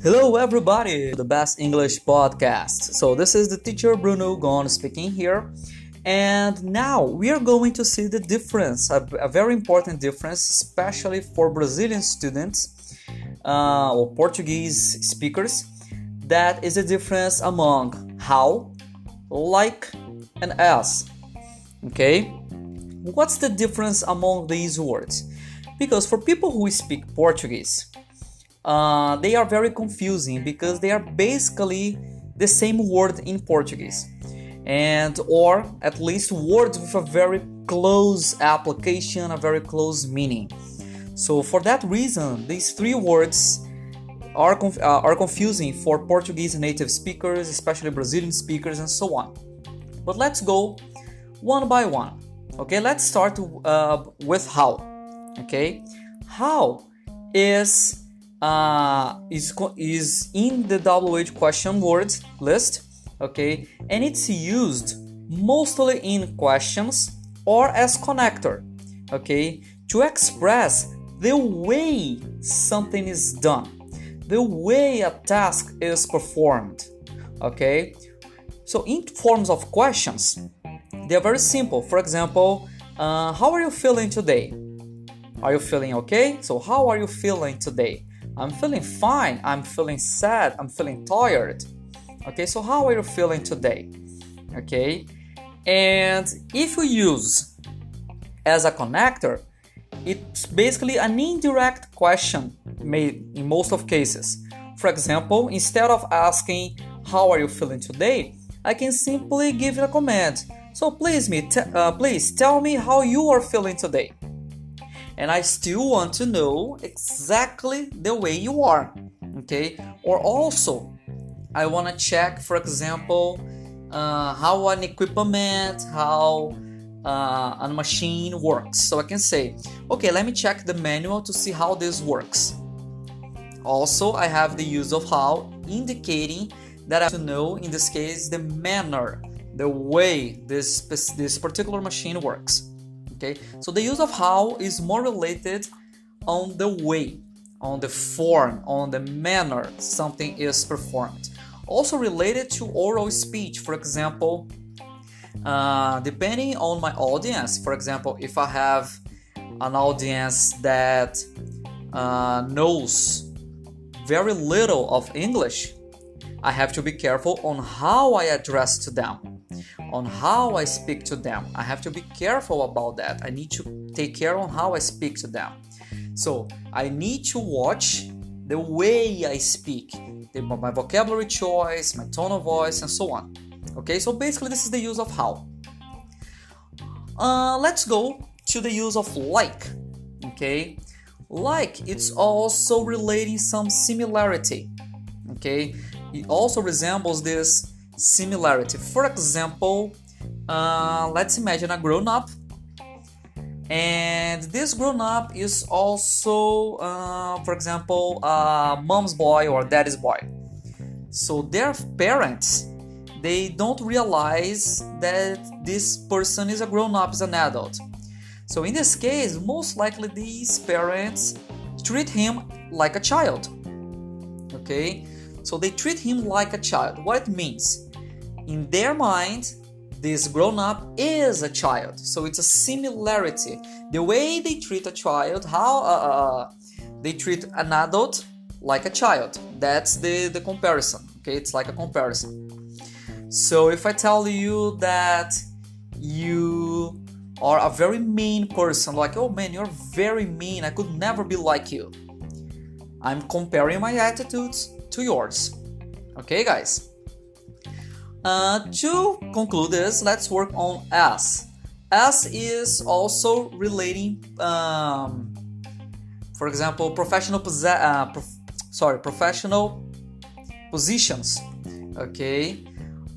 Hello, everybody, the best English podcast. So, this is the teacher Bruno Gon speaking here. And now we are going to see the difference, a, a very important difference, especially for Brazilian students uh, or Portuguese speakers. That is a difference among how, like, and as. Okay? What's the difference among these words? Because for people who speak Portuguese, uh, they are very confusing because they are basically the same word in Portuguese, and or at least words with a very close application, a very close meaning. So for that reason, these three words are, conf- uh, are confusing for Portuguese native speakers, especially Brazilian speakers, and so on. But let's go one by one. Okay, let's start uh, with how. Okay, how is uh, is is in the WH question words list. Okay, and it's used mostly in questions or as connector. Okay, to express the way something is done, the way a task is performed. Okay, so in forms of questions, they are very simple. For example, uh, how are you feeling today? Are you feeling okay? So, how are you feeling today? I'm feeling fine. I'm feeling sad. I'm feeling tired. Okay, so how are you feeling today? Okay, and if you use as a connector, it's basically an indirect question made in most of cases. For example, instead of asking how are you feeling today, I can simply give a command. So please me, t- uh, please tell me how you are feeling today and I still want to know exactly the way you are. Okay, or also I want to check, for example, uh, how an equipment, how uh, a machine works. So I can say, okay, let me check the manual to see how this works. Also, I have the use of how, indicating that I have to know, in this case, the manner, the way this, this particular machine works okay? So the use of how is more related on the way on the form on the manner something is performed. Also related to oral speech for example uh, depending on my audience. For example if i have an audience that uh, knows very little of english i have to be careful on how i address to them on how I speak to them. I have to be careful about that. I need to take care on how I speak to them. So I need to watch the way I speak, the, my vocabulary choice, my tone of voice, and so on. Okay, so basically, this is the use of how. Uh, let's go to the use of like. Okay, like it's also relating some similarity. Okay, it also resembles this similarity. For example, uh, let's imagine a grown up, and this grown up is also, uh, for example, a mom's boy or daddy's boy. So their parents they don't realize that this person is a grown up, is an adult. So in this case, most likely these parents treat him like a child. Okay, so they treat him like a child. What it means? In their mind, this grown up is a child. So it's a similarity. The way they treat a child, how uh, uh, uh, they treat an adult like a child. That's the, the comparison. Okay, it's like a comparison. So if I tell you that you are a very mean person, like, oh man, you're very mean, I could never be like you. I'm comparing my attitudes to yours. Okay, guys? Uh, to conclude this, let's work on S. S is also relating, um, for example, professional uh, prof- sorry, professional positions. Okay.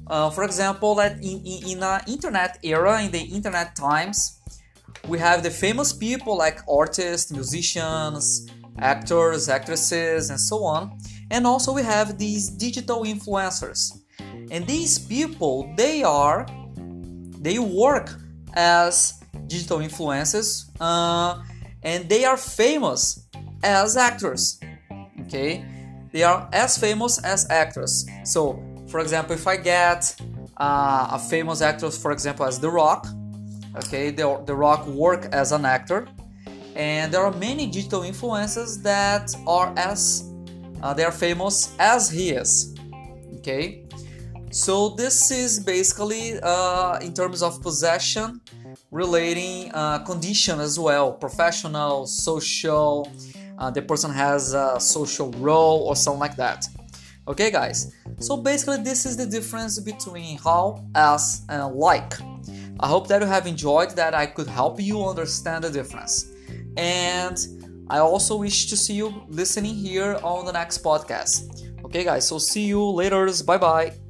Uh, for example, that in, in, in internet era, in the internet times, we have the famous people like artists, musicians, actors, actresses, and so on. And also we have these digital influencers and these people they are they work as digital influencers uh, and they are famous as actors okay they are as famous as actors. So, for example, if I get uh, a famous actor, for example, as The Rock, okay, the, the Rock work as an actor, and there are many digital influencers that are as uh, they are famous as he is. Okay, so this is basically uh, in terms of possession relating uh, condition as well, professional, social. Uh, the person has a social role or something like that. Okay, guys. So basically, this is the difference between how, as, and like. I hope that you have enjoyed. That I could help you understand the difference. And I also wish to see you listening here on the next podcast. Okay, guys, so see you later. Bye bye.